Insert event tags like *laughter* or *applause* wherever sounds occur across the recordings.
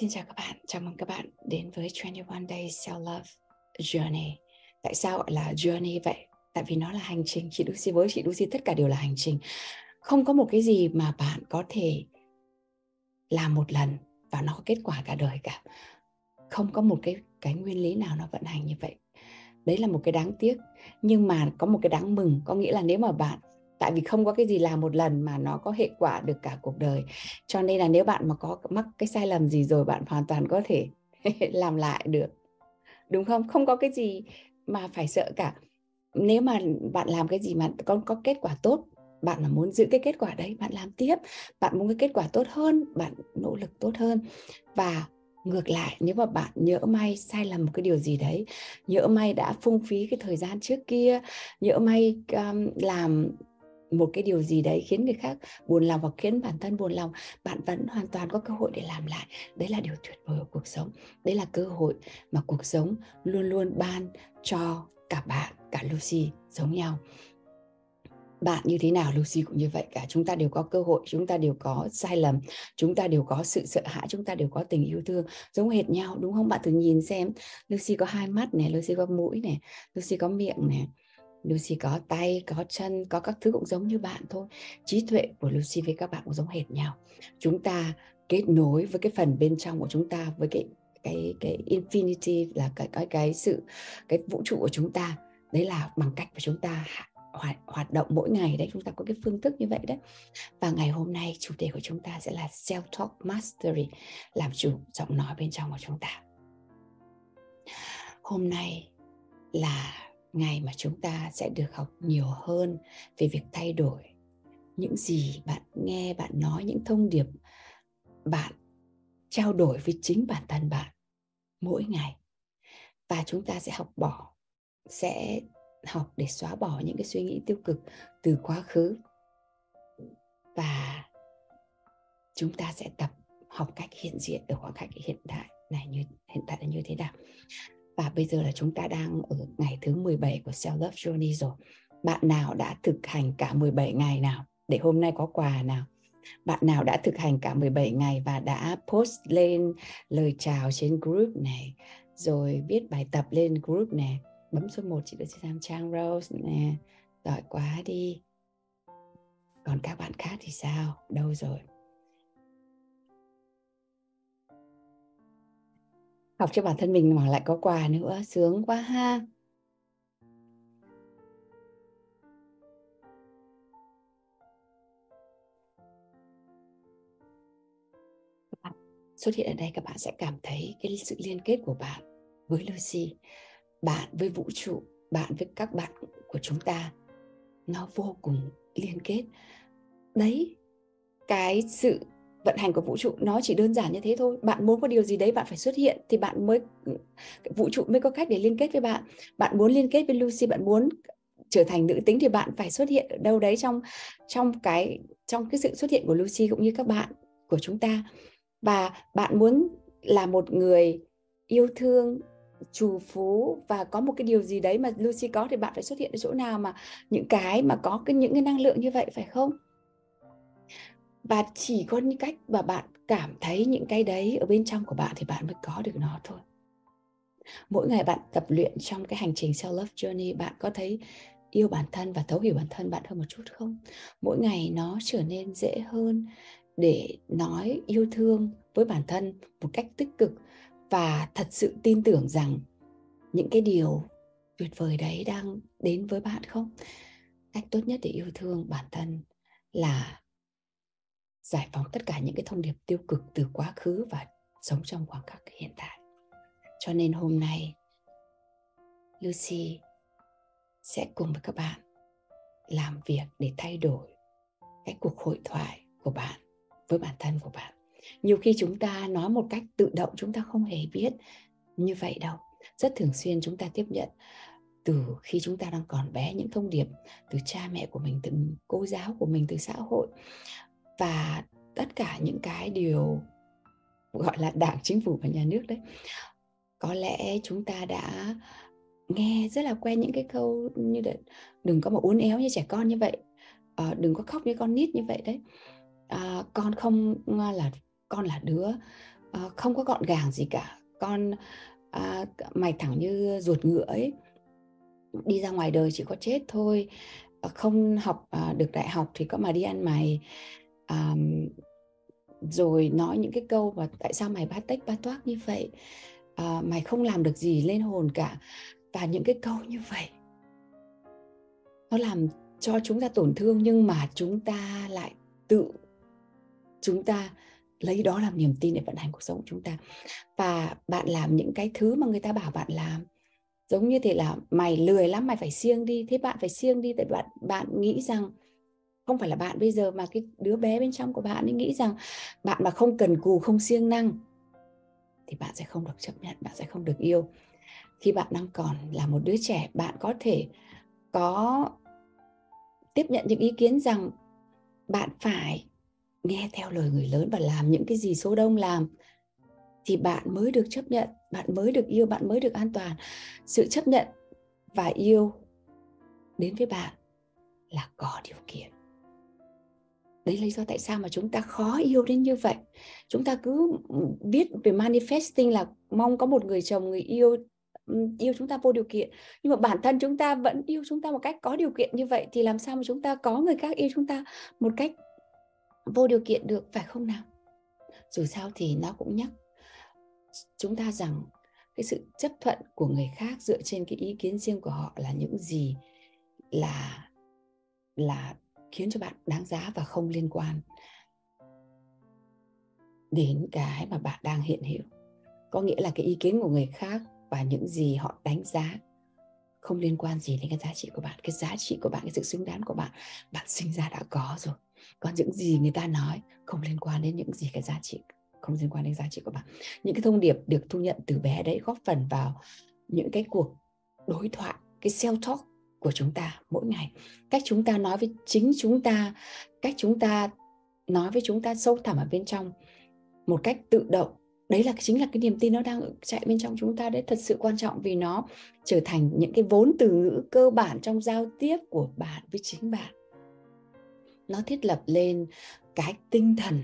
Xin chào các bạn, chào mừng các bạn đến với 21 Days Self Love Journey. Tại sao gọi là journey vậy? Tại vì nó là hành trình, chị Lucy với chị Lucy tất cả đều là hành trình. Không có một cái gì mà bạn có thể làm một lần và nó có kết quả cả đời cả. Không có một cái cái nguyên lý nào nó vận hành như vậy. Đấy là một cái đáng tiếc, nhưng mà có một cái đáng mừng, có nghĩa là nếu mà bạn tại vì không có cái gì làm một lần mà nó có hệ quả được cả cuộc đời. Cho nên là nếu bạn mà có mắc cái sai lầm gì rồi bạn hoàn toàn có thể *laughs* làm lại được. Đúng không? Không có cái gì mà phải sợ cả. Nếu mà bạn làm cái gì mà có có kết quả tốt bạn mà muốn giữ cái kết quả đấy bạn làm tiếp. Bạn muốn cái kết quả tốt hơn bạn nỗ lực tốt hơn. Và ngược lại nếu mà bạn nhỡ may sai lầm một cái điều gì đấy nhỡ may đã phung phí cái thời gian trước kia nhỡ may um, làm một cái điều gì đấy khiến người khác buồn lòng hoặc khiến bản thân buồn lòng, bạn vẫn hoàn toàn có cơ hội để làm lại. Đấy là điều tuyệt vời của cuộc sống. Đấy là cơ hội mà cuộc sống luôn luôn ban cho cả bạn, cả Lucy giống nhau. Bạn như thế nào? Lucy cũng như vậy cả. Chúng ta đều có cơ hội, chúng ta đều có sai lầm, chúng ta đều có sự sợ hãi, chúng ta đều có tình yêu thương. Giống hệt nhau, đúng không? Bạn thử nhìn xem. Lucy có hai mắt này, Lucy có mũi này, Lucy có miệng này. Lucy có tay, có chân, có các thứ cũng giống như bạn thôi. Trí tuệ của Lucy với các bạn cũng giống hệt nhau. Chúng ta kết nối với cái phần bên trong của chúng ta với cái cái cái infinity là cái cái cái sự cái vũ trụ của chúng ta. Đấy là bằng cách của chúng ta hoạt, hoạt động mỗi ngày đấy chúng ta có cái phương thức như vậy đấy và ngày hôm nay chủ đề của chúng ta sẽ là self talk mastery làm chủ giọng nói bên trong của chúng ta hôm nay là ngày mà chúng ta sẽ được học nhiều hơn về việc thay đổi những gì bạn nghe, bạn nói, những thông điệp bạn trao đổi với chính bản thân bạn mỗi ngày. Và chúng ta sẽ học bỏ, sẽ học để xóa bỏ những cái suy nghĩ tiêu cực từ quá khứ. Và chúng ta sẽ tập học cách hiện diện ở khoảng cách hiện đại này như, hiện tại là như thế nào và bây giờ là chúng ta đang ở ngày thứ 17 của Self Love Journey rồi. Bạn nào đã thực hành cả 17 ngày nào? Để hôm nay có quà nào? Bạn nào đã thực hành cả 17 ngày và đã post lên lời chào trên group này? Rồi viết bài tập lên group này? Bấm số 1 chị đã xem trang Rose nè. Giỏi quá đi. Còn các bạn khác thì sao? Đâu rồi? Học cho bản thân mình mà lại có quà nữa, sướng quá ha. Xuất hiện ở đây, các bạn sẽ cảm thấy cái sự liên kết của bạn với Lucy, bạn với vũ trụ, bạn với các bạn của chúng ta. Nó vô cùng liên kết. Đấy, cái sự vận hành của vũ trụ nó chỉ đơn giản như thế thôi. Bạn muốn có điều gì đấy bạn phải xuất hiện thì bạn mới, vũ trụ mới có cách để liên kết với bạn. Bạn muốn liên kết với Lucy, bạn muốn trở thành nữ tính thì bạn phải xuất hiện ở đâu đấy trong trong cái trong cái sự xuất hiện của Lucy cũng như các bạn, của chúng ta. Và bạn muốn là một người yêu thương, trù phú và có một cái điều gì đấy mà Lucy có thì bạn phải xuất hiện ở chỗ nào mà những cái mà có cái, những cái năng lượng như vậy, phải không? Và chỉ có những cách mà bạn cảm thấy những cái đấy ở bên trong của bạn thì bạn mới có được nó thôi. Mỗi ngày bạn tập luyện trong cái hành trình self love journey, bạn có thấy yêu bản thân và thấu hiểu bản thân bạn hơn một chút không? Mỗi ngày nó trở nên dễ hơn để nói yêu thương với bản thân một cách tích cực và thật sự tin tưởng rằng những cái điều tuyệt vời đấy đang đến với bạn không? Cách tốt nhất để yêu thương bản thân là giải phóng tất cả những cái thông điệp tiêu cực từ quá khứ và sống trong khoảng khắc hiện tại. Cho nên hôm nay, lucy sẽ cùng với các bạn làm việc để thay đổi cái cuộc hội thoại của bạn với bản thân của bạn. Nhiều khi chúng ta nói một cách tự động chúng ta không hề biết như vậy đâu. Rất thường xuyên chúng ta tiếp nhận từ khi chúng ta đang còn bé những thông điệp từ cha mẹ của mình, từ cô giáo của mình, từ xã hội và tất cả những cái điều gọi là đảng chính phủ và nhà nước đấy có lẽ chúng ta đã nghe rất là quen những cái câu như là đừng có mà uốn éo như trẻ con như vậy à, đừng có khóc như con nít như vậy đấy. À, con không ờ, là con là đứa à, không có gọn gàng gì cả. Con à, mày thẳng như ruột ngựa ấy. Đi ra ngoài đời chỉ có chết thôi. À, không học à, được đại học thì có mà đi ăn mày um, rồi nói những cái câu và tại sao mày bát tách bát toác như vậy? Uh, mày không làm được gì lên hồn cả. Và những cái câu như vậy nó làm cho chúng ta tổn thương nhưng mà chúng ta lại tự chúng ta lấy đó làm niềm tin để vận hành cuộc sống của chúng ta. Và bạn làm những cái thứ mà người ta bảo bạn làm giống như thế là mày lười lắm mày phải siêng đi. Thế bạn phải siêng đi tại bạn bạn nghĩ rằng không phải là bạn bây giờ mà cái đứa bé bên trong của bạn ấy nghĩ rằng bạn mà không cần cù, không siêng năng thì bạn sẽ không được chấp nhận, bạn sẽ không được yêu. Khi bạn đang còn là một đứa trẻ, bạn có thể có tiếp nhận những ý kiến rằng bạn phải nghe theo lời người lớn và làm những cái gì số đông làm thì bạn mới được chấp nhận, bạn mới được yêu, bạn mới được an toàn. Sự chấp nhận và yêu đến với bạn là có điều kiện đấy là lý do tại sao mà chúng ta khó yêu đến như vậy. Chúng ta cứ biết về manifesting là mong có một người chồng, người yêu yêu chúng ta vô điều kiện. Nhưng mà bản thân chúng ta vẫn yêu chúng ta một cách có điều kiện như vậy thì làm sao mà chúng ta có người khác yêu chúng ta một cách vô điều kiện được, phải không nào? Dù sao thì nó cũng nhắc chúng ta rằng cái sự chấp thuận của người khác dựa trên cái ý kiến riêng của họ là những gì là là khiến cho bạn đáng giá và không liên quan đến cái mà bạn đang hiện hữu. Có nghĩa là cái ý kiến của người khác và những gì họ đánh giá không liên quan gì đến cái giá trị của bạn. Cái giá trị của bạn, cái sự xứng đáng của bạn bạn sinh ra đã có rồi. Còn những gì người ta nói không liên quan đến những gì cái giá trị, không liên quan đến giá trị của bạn. Những cái thông điệp được thu nhận từ bé đấy góp phần vào những cái cuộc đối thoại, cái self talk của chúng ta mỗi ngày. Cách chúng ta nói với, chính chúng ta, cách chúng ta nói với chúng ta sâu thẳm ở bên trong một cách tự động, đấy là chính là cái niềm tin nó đang chạy bên trong chúng ta đấy, thật sự quan trọng vì nó trở thành những cái vốn từ ngữ cơ bản trong giao tiếp của bạn với chính bạn. Nó thiết lập lên cái tinh thần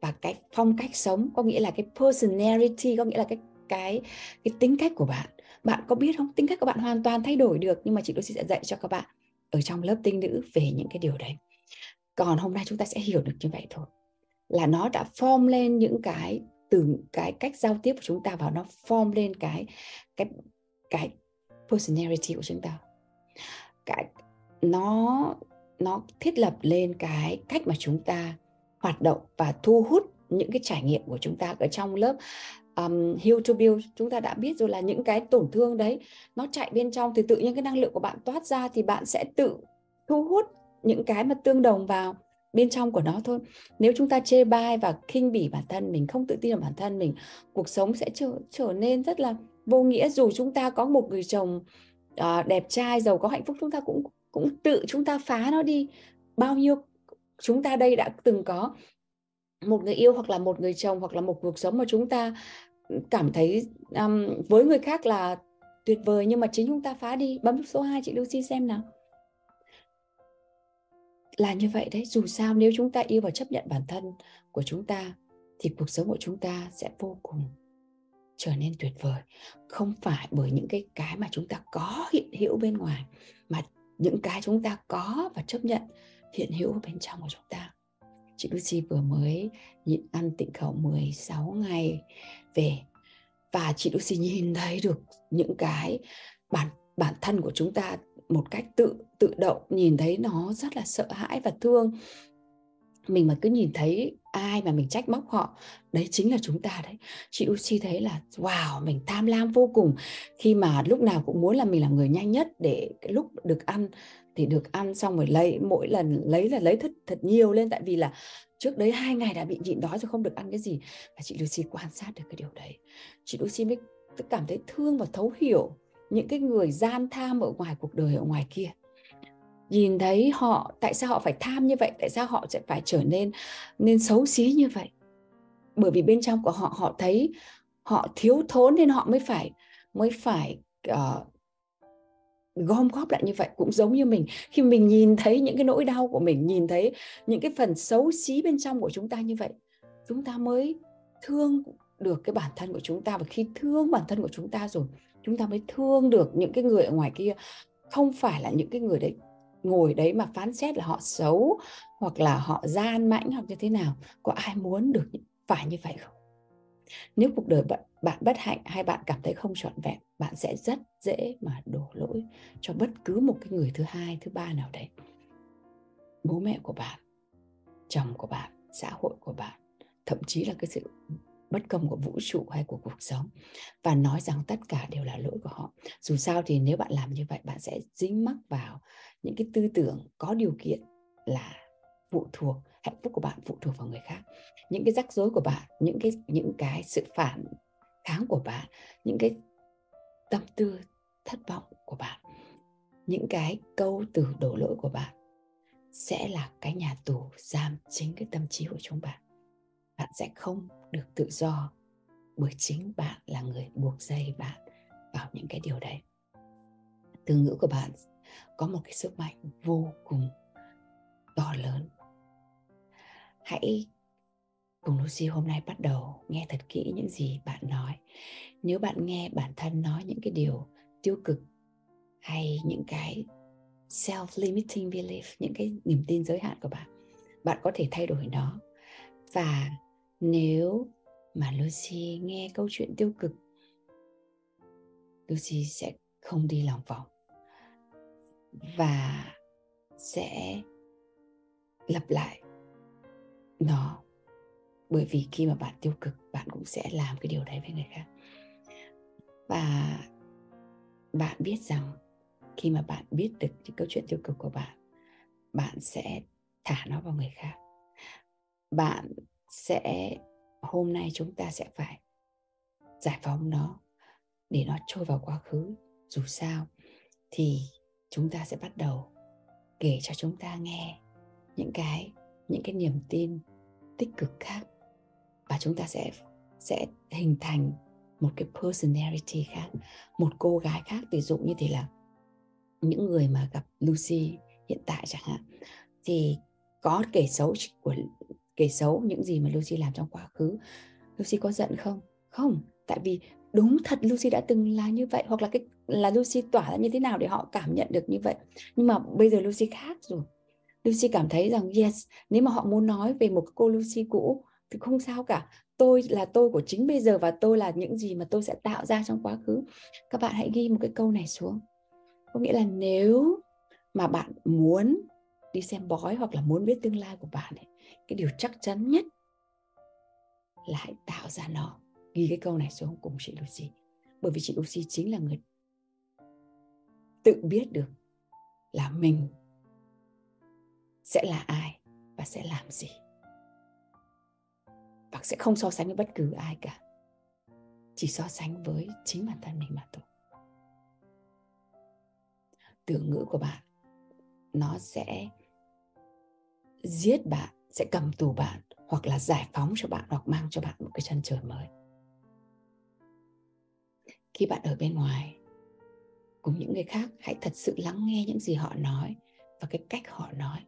và cái phong cách sống, có nghĩa là cái personality, có nghĩa là cái cái cái tính cách của bạn. Bạn có biết không? Tính cách của bạn hoàn toàn thay đổi được, nhưng mà chị Lucy sẽ dạy cho các bạn ở trong lớp tinh nữ về những cái điều đấy. Còn hôm nay chúng ta sẽ hiểu được như vậy thôi, là nó đã form lên những cái từ, cái cách giao tiếp của chúng ta vào nó form lên cái cái cái personality của chúng ta. Cái, nó nó thiết lập lên cái cách mà chúng ta hoạt động và thu hút những cái trải nghiệm của chúng ta ở trong lớp um, Heal to Build. Chúng ta đã biết rồi là những cái tổn thương đấy nó chạy bên trong thì tự nhiên cái năng lượng của bạn toát ra thì bạn sẽ tự thu hút những cái mà tương đồng vào bên trong của nó thôi. Nếu chúng ta chê bai và khinh bỉ bản thân mình không tự tin vào bản thân mình cuộc sống sẽ trở trở nên rất là vô nghĩa. Dù chúng ta có một người chồng uh, đẹp trai giàu có hạnh phúc chúng ta cũng cũng tự chúng ta phá nó đi. Bao nhiêu chúng ta đây đã từng có một người yêu hoặc là một người chồng hoặc là một cuộc sống mà chúng ta cảm thấy um, với người khác là tuyệt vời nhưng mà chính chúng ta phá đi. Bấm số 2 chị Lucy xem nào. Là như vậy đấy dù sao nếu chúng ta yêu và chấp nhận bản thân của chúng ta thì cuộc sống của chúng ta sẽ vô cùng trở nên tuyệt vời. Không phải bởi những cái cái mà chúng ta có hiện hữu bên ngoài mà những cái chúng ta có và chấp nhận hiện hữu bên trong của chúng ta chị Lucy vừa mới nhịn ăn tịnh khẩu 16 ngày về. Và chị Lucy nhìn thấy được những cái bản bản thân của chúng ta một cách tự tự động, nhìn thấy nó rất là sợ hãi và thương. Mình mà cứ nhìn thấy ai mà mình trách móc họ, đấy chính là chúng ta đấy. Chị Lucy thấy là, wow, mình tham lam vô cùng. Khi mà lúc nào cũng muốn là mình là người nhanh nhất để cái lúc được ăn thì được ăn xong rồi lấy mỗi lần lấy là lấy thật thật nhiều lên. Tại vì là trước đấy hai ngày đã bị nhịn đói rồi không được ăn cái gì. Và chị Lucy quan sát được cái điều đấy. Chị Lucy mới cảm thấy thương và thấu hiểu những cái người gian tham ở ngoài cuộc đời ở ngoài kia. Nhìn thấy họ tại sao họ phải tham như vậy? Tại sao họ sẽ phải trở nên nên xấu xí như vậy? Bởi vì bên trong của họ họ thấy họ thiếu thốn nên họ mới phải mới phải uh, gom góp lại như vậy cũng giống như mình. Khi mình nhìn thấy những cái nỗi đau của mình nhìn thấy những cái phần xấu xí bên trong của chúng ta như vậy chúng ta mới thương được cái bản thân của chúng ta. Và khi thương bản thân của chúng ta rồi chúng ta mới thương được những cái người ở ngoài kia. Không phải là những cái người đấy ngồi đấy mà phán xét là họ xấu hoặc là họ gian mãnh hoặc như thế nào. Có ai muốn được phải như vậy không? Nếu cuộc đời bạn, bạn bất hạnh hay bạn cảm thấy không trọn vẹn bạn sẽ rất dễ mà đổ lỗi cho bất cứ một cái người thứ hai, thứ ba nào đấy. Bố mẹ của bạn, chồng của bạn, xã hội của bạn, thậm chí là cái sự bất công của vũ trụ hay của cuộc sống. Và nói rằng tất cả đều là lỗi của họ. Dù sao thì nếu bạn làm như vậy, bạn sẽ dính mắc vào những cái tư tưởng có điều kiện là phụ thuộc, hạnh phúc của bạn phụ thuộc vào người khác. Những cái rắc rối của bạn, những cái những cái sự phản kháng của bạn, những cái tâm tư, thất vọng của bạn. Những cái câu từ đổ lỗi của bạn sẽ là cái nhà tù giam chính cái tâm trí của chúng bạn. Bạn sẽ không được tự do bởi chính bạn là người buộc dây bạn vào những cái điều đấy. Từ ngữ của bạn có một cái sức mạnh vô cùng to lớn. Hãy cùng Lucy hôm nay bắt đầu nghe thật kỹ những gì bạn nói. Nếu bạn nghe bản thân nói những cái điều tiêu cực hay những cái self limiting belief, những cái niềm tin giới hạn của bạn bạn có thể thay đổi nó. Và nếu mà Lucy nghe câu chuyện tiêu cực, Lucy sẽ không đi lòng vòng và sẽ lặp lại nó bởi vì khi mà bạn tiêu cực, bạn cũng sẽ làm cái điều đấy với người khác. Và bạn biết rằng khi mà bạn biết được những câu chuyện tiêu cực của bạn bạn sẽ thả nó vào người khác. Bạn sẽ, hôm nay chúng ta sẽ phải giải phóng nó, để nó trôi vào quá khứ. Dù sao thì chúng ta sẽ bắt đầu kể cho chúng ta nghe những cái những cái niềm tin tích cực khác và chúng ta sẽ sẽ hình thành một cái personality khác, một cô gái khác. Ví dụ như thế là những người mà gặp Lucy hiện tại chẳng hạn, thì có kể xấu của, kể xấu những gì mà Lucy làm trong quá khứ. Lucy có giận không? Không, tại vì đúng thật Lucy đã từng là như vậy, hoặc là cái, là Lucy tỏa ra như thế nào để họ cảm nhận được như vậy. Nhưng mà bây giờ Lucy khác rồi. Lucy cảm thấy rằng, yes, nếu mà họ muốn nói về một cô Lucy cũ thì không sao cả. Tôi là tôi của chính bây giờ và tôi là những gì mà tôi sẽ tạo ra trong quá khứ. Các bạn hãy ghi một cái câu này xuống. Có nghĩa là nếu mà bạn muốn đi xem bói hoặc là muốn biết tương lai của bạn ấy, cái điều chắc chắn nhất là hãy tạo ra nó. Ghi cái câu này xuống cùng chị Lucy. Bởi vì chị Lucy chính là người tự biết được là mình sẽ là ai và sẽ làm gì bạn sẽ không so sánh với bất cứ ai cả. Chỉ so sánh với chính bản thân mình mà thôi. Từ ngữ của bạn, nó sẽ giết bạn, sẽ cầm tù bạn, hoặc là giải phóng cho bạn, hoặc mang cho bạn một cái chân trời mới. Khi bạn ở bên ngoài, cùng những người khác, hãy thật sự lắng nghe những gì họ nói và cái cách họ nói,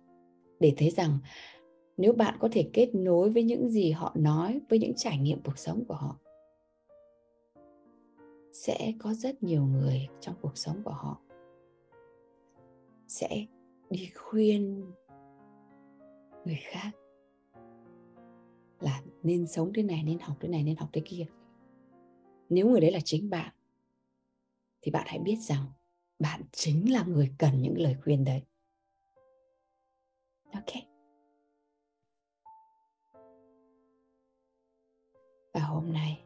để thấy rằng nếu bạn có thể kết nối với những gì họ nói, với những trải nghiệm cuộc sống của họ, sẽ có rất nhiều người trong cuộc sống của họ sẽ đi khuyên người khác là nên sống thế này, nên học thế này, nên học thế kia. Nếu người đấy là chính bạn, thì bạn hãy biết rằng bạn chính là người cần những lời khuyên đấy. Ok? Và hôm nay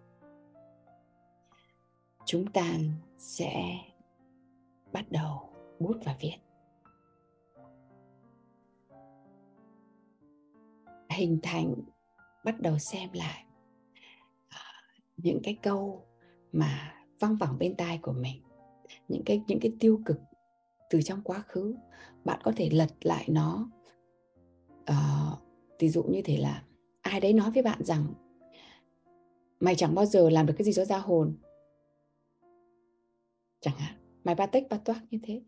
chúng ta sẽ bắt đầu bút và viết. Hình thành bắt đầu xem lại à, những cái câu mà văng vẳng bên tai của mình những cái những cái tiêu cực từ trong quá khứ. Bạn có thể lật lại nó uh, ví dụ như thế là ai đấy nói với bạn rằng mày chẳng bao giờ làm được cái gì cho ra hồn. Chẳng hạn, mày ba tích ba toác như thế.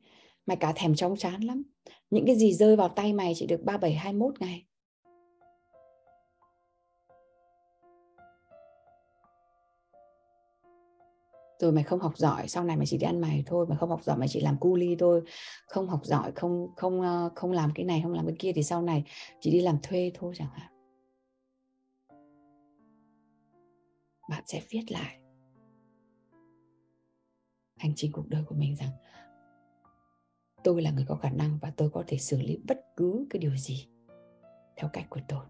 Mày cả thèm trong chán lắm. Những cái gì rơi vào tay mày chỉ được ba bảy hai mốt ngày. Rồi mày không học giỏi, sau này mày chỉ đi ăn mày thôi. Mày không học giỏi, mày chỉ làm cu ly thôi. Không học giỏi, không không ờ, không làm cái này, không làm cái kia thì sau này chỉ đi làm thuê thôi chẳng hạn. Bạn sẽ viết lại. Hành trình cuộc đời của mình rằng, tôi là người có khả năng và tôi có thể xử lý bất cứ cái điều gì theo cách của tôi.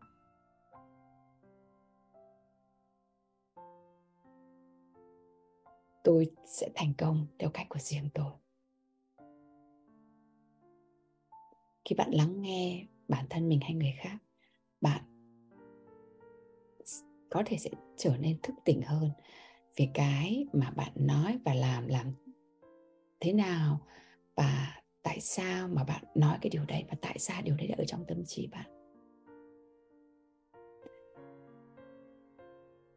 Tôi sẽ thành công theo cách của riêng tôi. Khi bạn lắng nghe bản thân mình hay người khác, bạn có thể sẽ trở nên thức tỉnh hơn. Về cái mà bạn nói và làm làm thế nào và tại sao mà bạn nói cái điều đấy và tại sao điều đấy đã ở trong tâm trí bạn?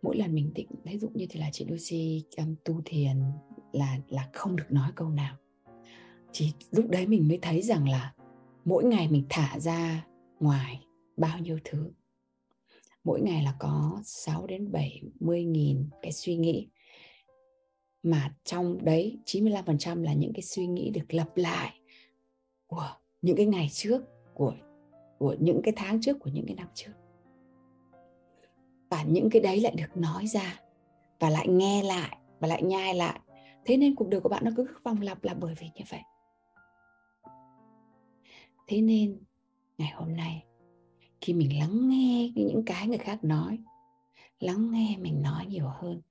Mỗi lần mình định ví dụ như thì là chị Lucy um, tu thiền là là không được nói câu nào. Chỉ lúc đấy mình mới thấy rằng là mỗi ngày mình thả ra ngoài bao nhiêu thứ mỗi ngày là có 6 đến 70 nghìn cái suy nghĩ. Mà trong đấy 95% là những cái suy nghĩ được lặp lại của những cái ngày trước, của của những cái tháng trước, của những cái năm trước. Và những cái đấy lại được nói ra và lại nghe lại và lại nhai lại. Thế nên cuộc đời của bạn nó cứ vòng lặp là bởi vì như vậy. Thế nên ngày hôm nay khi mình lắng nghe những cái người khác nói, lắng nghe mình nói nhiều hơn.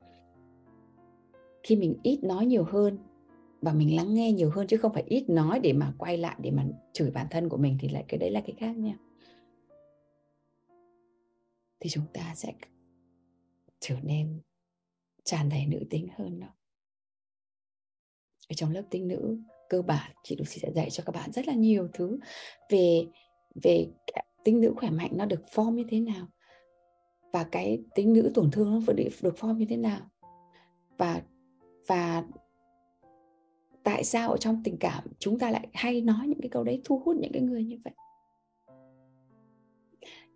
Khi mình ít nói nhiều hơn và mình lắng nghe nhiều hơn chứ không phải ít nói để mà quay lại để mà chửi bản thân của mình thì lại cái đấy là cái khác nha. Thì chúng ta sẽ trở nên tràn đầy nữ tính hơn đó. Ở trong lớp tính nữ, cơ bản chị Lucy sẽ dạy cho các bạn rất là nhiều thứ về về tính nữ khỏe mạnh nó được form như thế nào? Và cái tính nữ tổn thương nó được được form như thế nào? Và và tại sao ở trong tình cảm chúng ta lại hay nói những cái câu đấy, thu hút những cái người như vậy?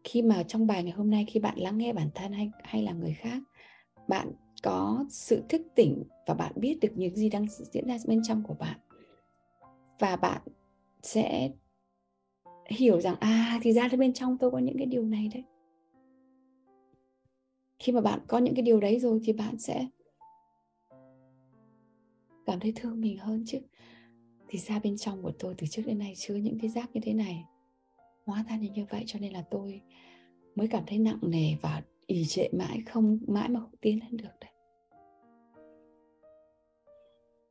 Khi mà trong bài ngày hôm nay, khi bạn lắng nghe bản thân hay hay là người khác, bạn có sự thức tỉnh và bạn biết được những gì đang diễn ra bên trong của bạn. Và bạn sẽ hiểu rằng à thì ra bên trong tôi có những cái điều này đấy. Khi mà bạn có những cái điều đấy rồi thì bạn sẽ cảm thấy thương mình hơn chứ. Thì ra bên trong của tôi từ trước đến nay chứa những cái rác như thế này, hóa ra như vậy, cho nên là tôi mới cảm thấy nặng nề và ỉ trệ mãi, không, mãi mà không tiến lên được đấy.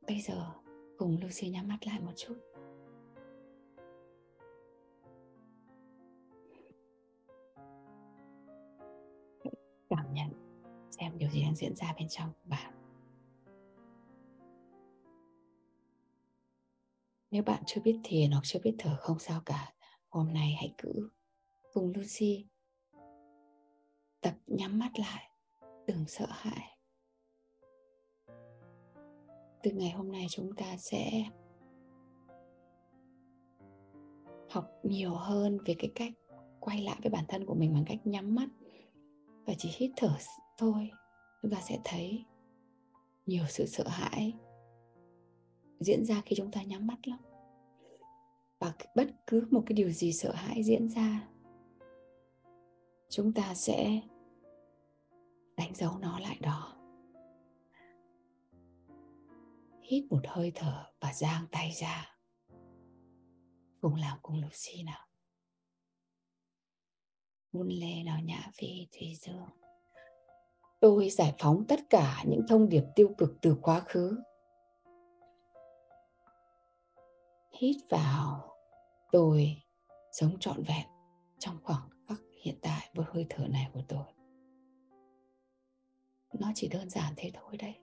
Bây giờ cùng Lucy nhắm mắt lại một chút. Cảm nhận, xem điều gì đang diễn ra bên trong của bạn. Nếu bạn chưa biết thiền hoặc chưa biết thở không sao cả, hôm nay hãy cứ cùng Lucy tập nhắm mắt lại, đừng sợ hãi. Từ ngày hôm nay chúng ta sẽ học nhiều hơn về cái cách quay lại với bản thân của mình bằng cách nhắm mắt và chỉ hít thở thôi chúng ta sẽ thấy nhiều sự sợ hãi diễn ra khi chúng ta nhắm mắt lắm. Và bất cứ một cái điều gì sợ hãi diễn ra, chúng ta sẽ đánh dấu nó lại đó. Hít một hơi thở và giang tay ra. Cùng làm cùng Lucy nào? Buôn lê nào nhã về thủy dương. Tôi giải phóng tất cả những thông điệp tiêu cực từ quá khứ. Hít vào, tôi sống trọn vẹn trong khoảng khắc hiện tại với hơi thở này của tôi. Nó chỉ đơn giản thế thôi đấy.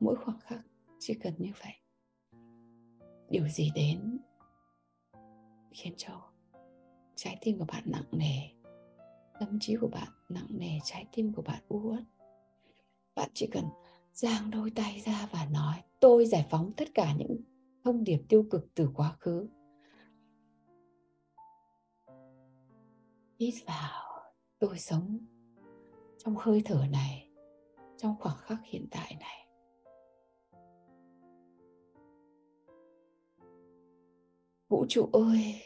Mỗi khoảng khắc chỉ cần như vậy. Điều gì đến khiến cho trái tim của bạn nặng nề. Tâm trí của bạn nặng nề, trái tim của bạn u uất. Bạn chỉ cần giang đôi tay ra và nói, tôi giải phóng tất cả những thông điệp tiêu cực từ quá khứ. Hít vào, tôi sống trong hơi thở này, trong khoảng khắc hiện tại này. Vũ trụ ơi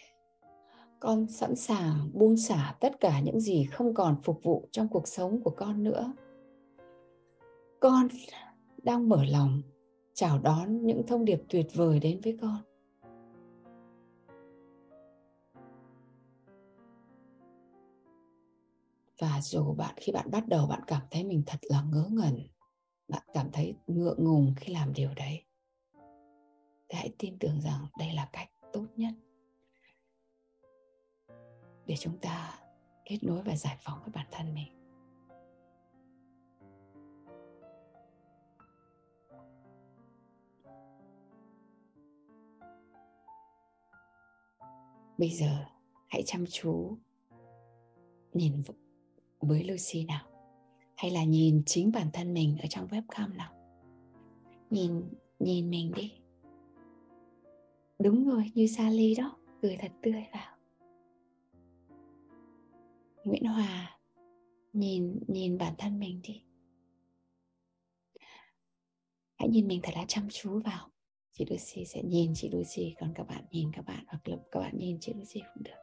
con sẵn sàng buông xả tất cả những gì không còn phục vụ trong cuộc sống của con nữa. Con đang mở lòng chào đón những thông điệp tuyệt vời đến với con. Và dù bạn, khi bạn bắt đầu, bạn cảm thấy mình thật là ngớ ngẩn, bạn cảm thấy ngượng ngùng khi làm điều đấy, thì hãy tin tưởng rằng đây là cách tốt nhất để chúng ta kết nối và giải phóng với bản thân mình. Bây giờ, hãy chăm chú nhìn với Lucy nào. Hay là nhìn chính bản thân mình ở trong webcam nào. Nhìn nhìn mình đi. Đúng rồi, như Sally đó, cười thật tươi vào. Nguyễn Hòa, nhìn nhìn bản thân mình đi. Hãy nhìn mình thật là chăm chú vào. Chị Lucy sẽ nhìn chị Lucy, còn các bạn nhìn các bạn, hoặc là các bạn nhìn chị Lucy cũng được.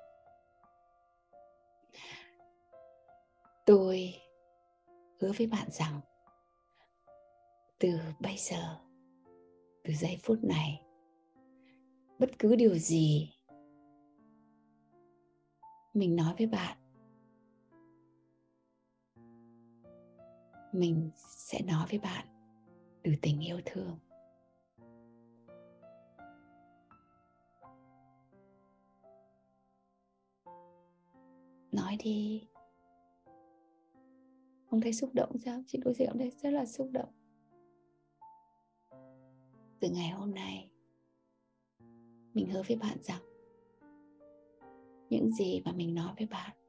Tôi hứa với bạn rằng, từ bây giờ, từ giây phút này, bất cứ điều gì mình nói với bạn mình sẽ nói với bạn từ tình yêu thương. Nói đi. Không thấy xúc động sao? Chị đối diện đây rất là xúc động. Từ ngày hôm nay, mình hứa với bạn rằng những gì mà mình nói với bạn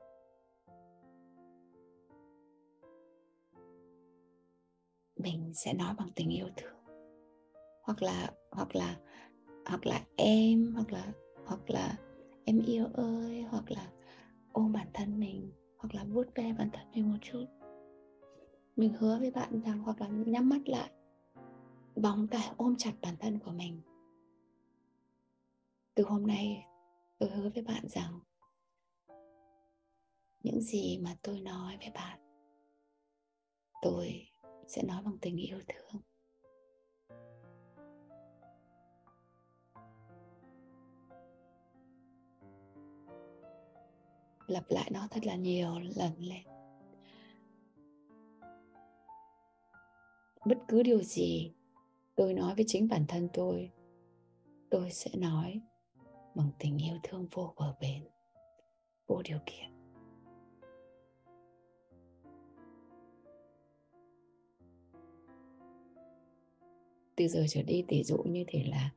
mình sẽ nói bằng tình yêu thương. Hoặc là hoặc là hoặc là em, hoặc là hoặc là em yêu ơi, hoặc là ôm bản thân mình, hoặc là vuốt ve bản thân mình một chút. Mình hứa với bạn rằng hoặc là nhắm mắt lại vòng tay ôm chặt bản thân của mình. Từ hôm nay, tôi hứa với bạn rằng những gì mà tôi nói với bạn, tôi sẽ nói bằng tình yêu thương. Lặp lại nó thật là nhiều lần lên. Bất cứ điều gì tôi nói với chính bản thân tôi tôi sẽ nói bằng tình yêu thương vô bờ bến, vô điều kiện. Từ giờ trở đi tỷ dụ như thế là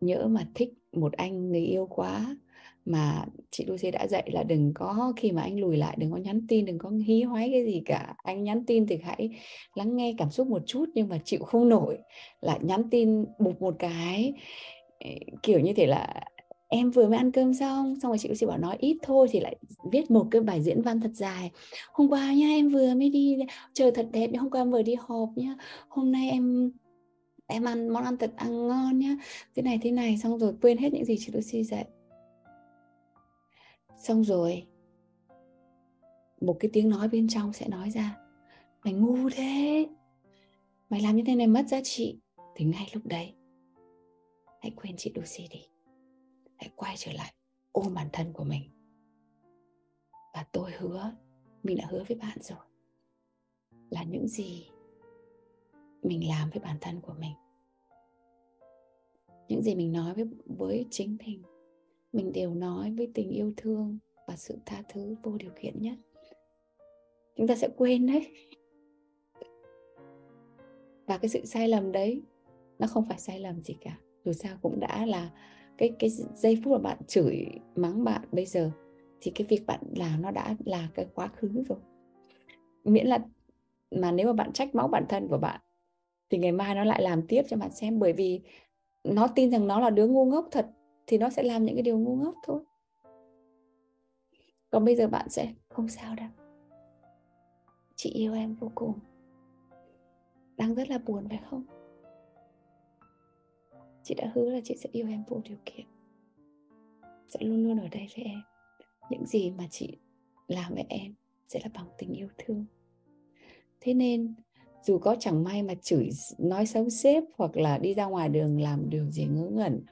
nhỡ mà thích một anh người yêu quá mà chị Lucy đã dạy là đừng có khi mà anh lùi lại, đừng có nhắn tin, đừng có hí hoái cái gì cả. Anh nhắn tin thì hãy lắng nghe cảm xúc một chút nhưng mà chịu không nổi là nhắn tin bục một cái. Kiểu như thế là em vừa mới ăn cơm xong? Xong rồi chị Lucy bảo nói ít thôi thì lại viết một cái bài diễn văn thật dài. Hôm qua nha em vừa mới đi trời thật đẹp hôm qua em vừa đi họp nhá, hôm nay em em ăn, món ăn thật ăn ngon nhá. Thế này thế này, xong rồi quên hết những gì chị Lucy dạy. Xong rồi, một cái tiếng nói bên trong sẽ nói ra. Mày ngu thế. Mày làm như thế này mất giá trị. Thì ngay lúc đấy, hãy quên chị Lucy đi. Hãy quay trở lại ôm bản thân của mình. Và tôi hứa, mình đã hứa với bạn rồi, là những gì mình làm với bản thân của mình. Những gì mình nói với với chính mình mình đều nói với tình yêu thương và sự tha thứ vô điều kiện nhất chúng ta sẽ quên đấy. Và cái sự sai lầm đấy, nó không phải sai lầm gì cả. Dù sao cũng đã là cái cái giây phút mà bạn chửi, mắng bạn bây giờ, thì cái việc bạn làm nó đã là cái quá khứ rồi. Miễn là, mà nếu mà bạn trách móc bản thân của bạn thì ngày mai nó lại làm tiếp cho bạn xem, bởi vì nó tin rằng nó là đứa ngu ngốc thật thì nó sẽ làm những cái điều ngu ngốc thôi. Còn bây giờ bạn sẽ không sao đâu. Chị yêu em vô cùng. Đang rất là buồn phải không? Chị đã hứa là chị sẽ yêu em vô điều kiện. Sẽ luôn luôn ở đây với em. Những gì mà chị làm với em sẽ là bằng tình yêu thương. Thế nên dù có chẳng may mà chửi nói xấu sếp hoặc là đi ra ngoài đường làm điều gì ngớ ngẩn,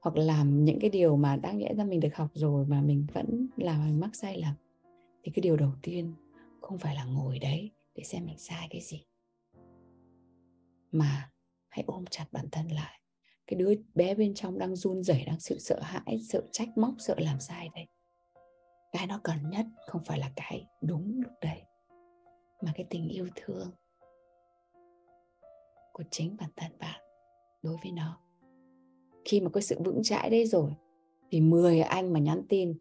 hoặc làm những cái điều mà đáng lẽ ra mình được học rồi mà mình vẫn làm mình mắc sai lầm, thì cái điều đầu tiên không phải là ngồi đấy để xem mình sai cái gì, mà hãy ôm chặt bản thân lại. Cái đứa bé bên trong đang run rẩy, đang sự sợ hãi, sợ trách móc, sợ làm sai đây cái nó cần nhất không phải là cái đúng lúc đấy, mà cái tình yêu thương của chính bản thân bạn đối với nó. Khi mà có sự vững chãi đấy rồi, thì 10 anh mà nhắn tin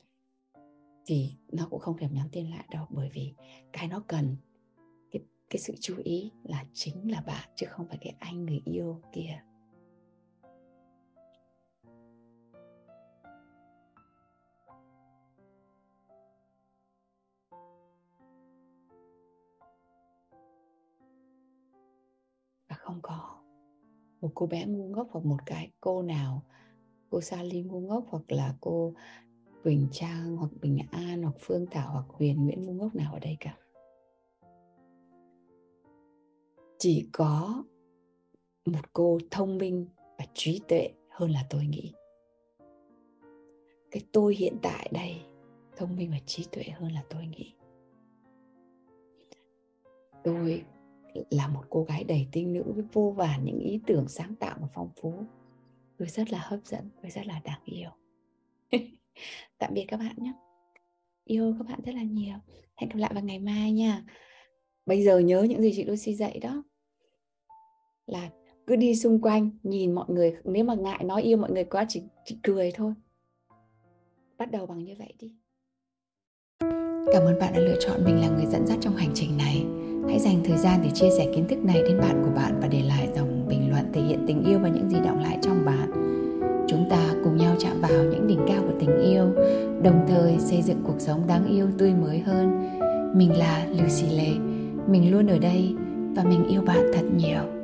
thì nó cũng không thèm nhắn tin lại đâu, bởi vì cái nó cần, cái cái sự chú ý là chính là bạn, chứ không phải cái anh người yêu kia. Không có. Một cô bé ngu ngốc hoặc một cái cô nào, cô Sally ngu ngốc hoặc là cô Quỳnh Trang hoặc Bình An hoặc Phương Thảo hoặc Huyền Nguyễn ngu ngốc nào ở đây cả. Chỉ có một cô thông minh và trí tuệ hơn là tôi nghĩ. Cái tôi hiện tại đây, thông minh và trí tuệ hơn là tôi nghĩ. Tôi là một cô gái đầy tinh nữ với vô vàn những ý tưởng sáng tạo và phong phú. Tôi rất là hấp dẫn tôi rất là đáng yêu. *laughs* Tạm biệt các bạn nhé. Yêu các bạn rất là nhiều. Hẹn gặp lại vào ngày mai nha. Bây giờ nhớ những gì chị Lucy dạy đó. Là cứ đi xung quanh nhìn mọi người nếu mà ngại nói yêu mọi người quá chỉ, chỉ cười thôi. Bắt đầu bằng như vậy đi. Cảm ơn bạn đã lựa chọn mình là người dẫn dắt trong hành trình này. Hãy dành thời gian để chia sẻ kiến thức này đến bạn của bạn và để lại dòng bình luận thể hiện tình yêu và những gì động lại trong bạn. Chúng ta cùng nhau chạm vào những đỉnh cao của tình yêu, đồng thời xây dựng cuộc sống đáng yêu tươi mới hơn. Mình là Lucy Lê, mình luôn ở đây và mình yêu bạn thật nhiều.